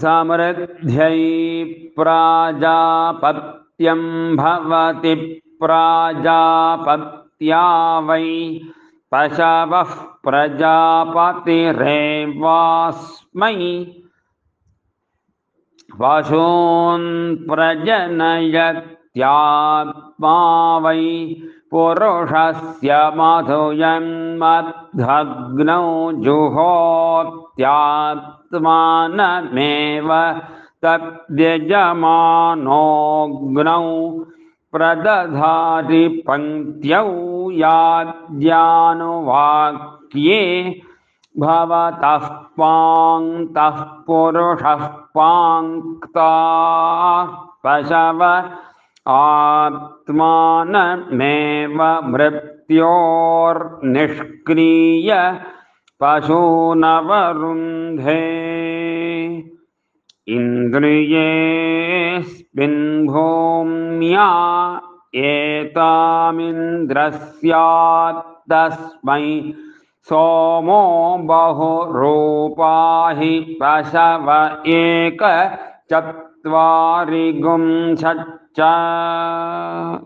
समृद्ध्यै प्राजापत्यं भवति प्राजापत्या वै पशवः प्रजापतिरेवास्मै पशून् प्रजनयत्यात्मा वै पुरुषस्य मधुयन्मद्धग्नौ जुहोत्यात्मानमेव तद्यजमानोऽग्नौ प्रदधाति पङ्क्त्यौ याद्यानुवाक्ये भवतः पाङ्क्तः पुरुषः पाङ्क्ताः पशव आत्मानमेव मृत्योर्निष्क्रिय पशूनवरुन्धे। इन्द्रियेऽस्मिन् भूम्या एतामिन्द्रस्यात् तस्मै सोमो बहुरूपा हि पशव एक चत्वारि 加